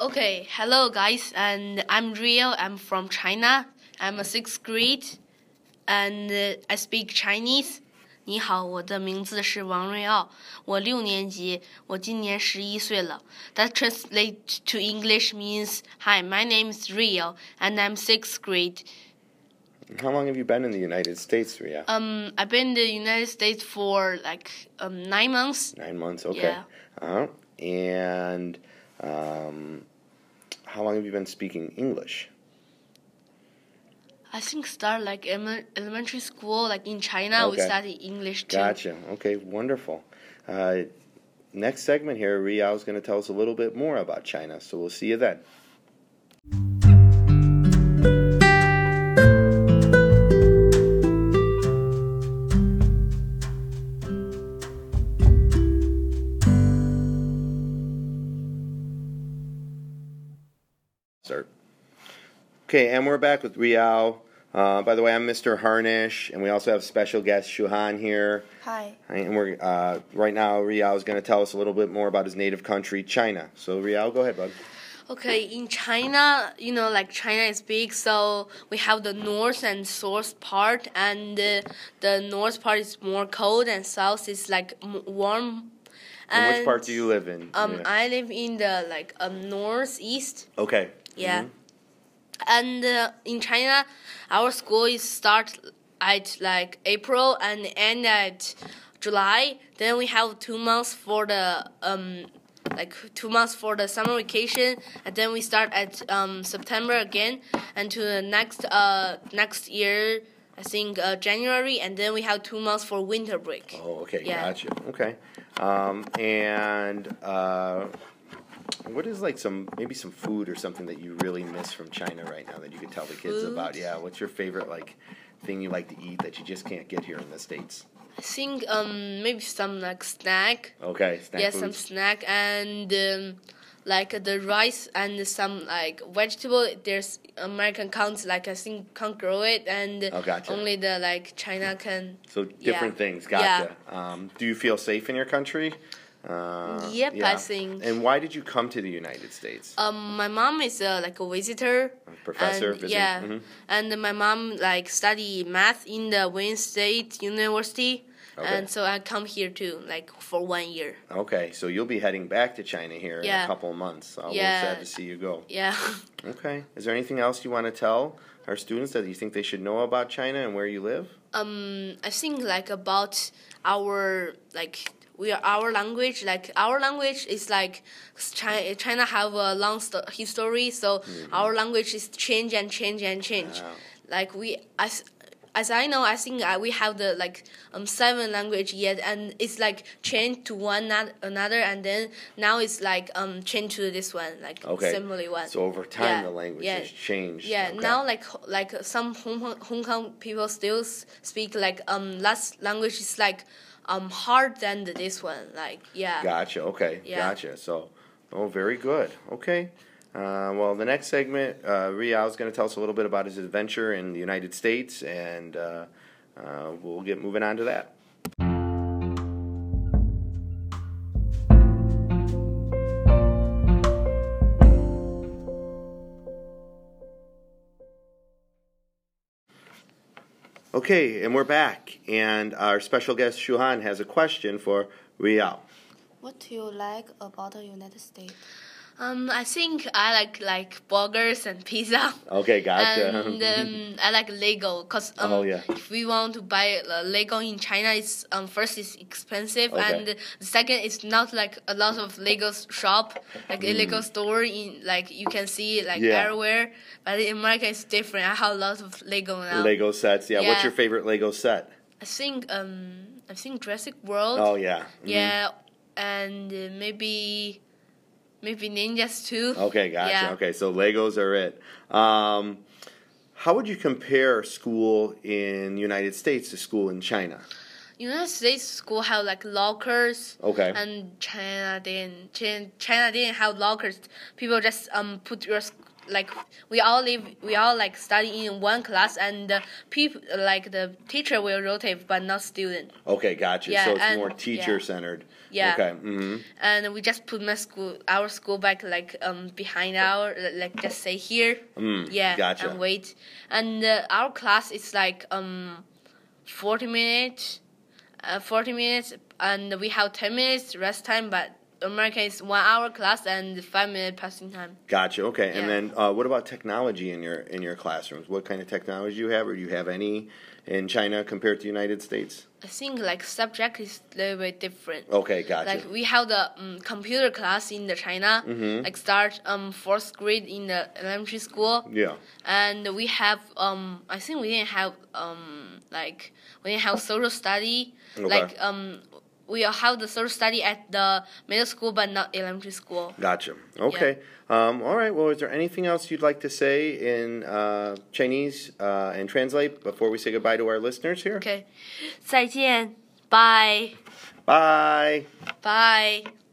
Okay, hello guys, and I'm Ruiao. I'm from China. I'm a sixth grade, and uh, I speak Chinese. 你好，我的名字是王瑞奥，我六年级，我今年十一岁了。That translates to English means Hi, my name is Ruiao, and I'm sixth grade. How long have you been in the United States, Ruiao? Um, I've been in the United States for like um, nine months. Nine months, okay. Yeah. Uh-huh. And um, how long have you been speaking English? I think start like ele- elementary school, like in China, we Okay. study English too. Gotcha. Okay, wonderful. Uh, next segment here, Ruiao is going to tell us a little bit more about China, so we'll see you then. Okay, and we're back with Ruiao. Uh, by the way, I'm Mr. Harnish, and we also have special guest Shuhan here. Hi. And we're uh, right now. Ruiao is going to tell us a little bit more about his native country, China. So, Ruiao, go ahead, bud. Okay, in China, you know, like China is big, so we have the north and south part, and uh, the north part is more cold, and south is like m- warm. And which part do you live in? Um, Yeah. I live in the like um northeast. okay. Yeah. Mhm. And uh, in China, our school is start at like April and end at July. Then we have two months for the um like two months for the summer vacation, and then we start at um September again, and to the next uh next year. I think uh, January, and then we have two months for winter break. Oh, okay. Yeah. Gotcha. Okay. Um, and uh, what is like some maybe some food or something that you really miss from China right now that you could tell the kids Food? about? Yeah. What's your favorite like thing you like to eat that you just can't get here in the states? I think um maybe some like snack. Okay. Snack yeah, some snack and um, like the rice and some like vegetable. There's American can't like I think can't grow it, and Oh, gotcha. only the like China can. So different Yeah. things. Gotcha. Um, do you feel safe in your country? Uh, Yep, I think. And why did you come to the United States? Um, my mom is uh, like a visitor. professor and, visiting? Yeah, Mhm. and my mom like study math in the Wayne State University, Okay. and so I come here too, like for one year. Okay, so you'll be heading back to China here in a couple of months. Uh, Yeah. Sad to see you go. Yeah. Okay. Is there anything else you want to tell our students that you think they should know about China and where you live? um I think like about our like we are our language like our language is like China, China have a long sto- history so our language is change and change and change Wow. like we as as I know I think uh, we have the like um seven language yet and it's like changed to one not another and then now it's like um changed to this one like Okay. assembly one So over time, Yeah, the language yeah. has changed. yeah, Okay. now like like some Hong Kong, Hong Kong people still speak like um last language is like um hard than this one. Like yeah. Gotcha. Okay. Yeah. Gotcha. So, oh, very good. Okay. Uh, well, the next segment, uh, is going to tell us a little bit about his adventure in the United States, and uh, uh, we'll get moving on to that. Okay, and we're back, and our special guest Shuhan has a question for Ruiao. What do you like about the United States? Um, I think I like like burgers and pizza. Okay, gotcha. And um, I like Lego because um, Oh, yeah. if we want to buy uh, Lego in China, it's um, first it's expensive, Okay. and the second it's not like a lot of Lego shop, like a Lego store in like you can see like Mm. Yeah. everywhere. But in America, it's different. I have a lot of Lego now. Lego sets. Yeah. What's your favorite Lego set? I think um I think Jurassic World. Oh yeah. Mhm. Yeah, and uh, maybe maybe Ninjas too. Okay, gotcha. Yeah. Okay, so Legos are it. Um, how would you compare school in United States to school in China? United States school have like lockers. Okay. And China didn't. China, China didn't have lockers. People just um put your like we all live we all like study in one class and the people like the teacher will rotate but not student Okay, gotcha. Yeah, so it's and- more teacher centered. Yeah. Okay. hmm and we just put my school our school back like um behind our like just say here Mm, yeah gotcha. and wait and uh, our class is like um 40 minutes uh, 40 minutes and we have 10 minutes rest time but america is one hour class and five minute passing time Gotcha. Okay. And then, uh, what about technology in your in your classrooms? What kind of technology do you have, or do you have any in China compared to the United States? i think like subject is a little bit different Okay, gotcha. like we have the um, computer class in the china Mhm. like start um fourth grade in the elementary school yeah. and we have um I think we didn't have um like we didn't have social study Okay. like um we have the social study at the middle school but not elementary school. Gotcha. Okay. Um, all right. Well, is there anything else you'd like to say in uh, Chinese uh, and translate before we say goodbye to our listeners here? Okay. 再见 Bye Bye. Bye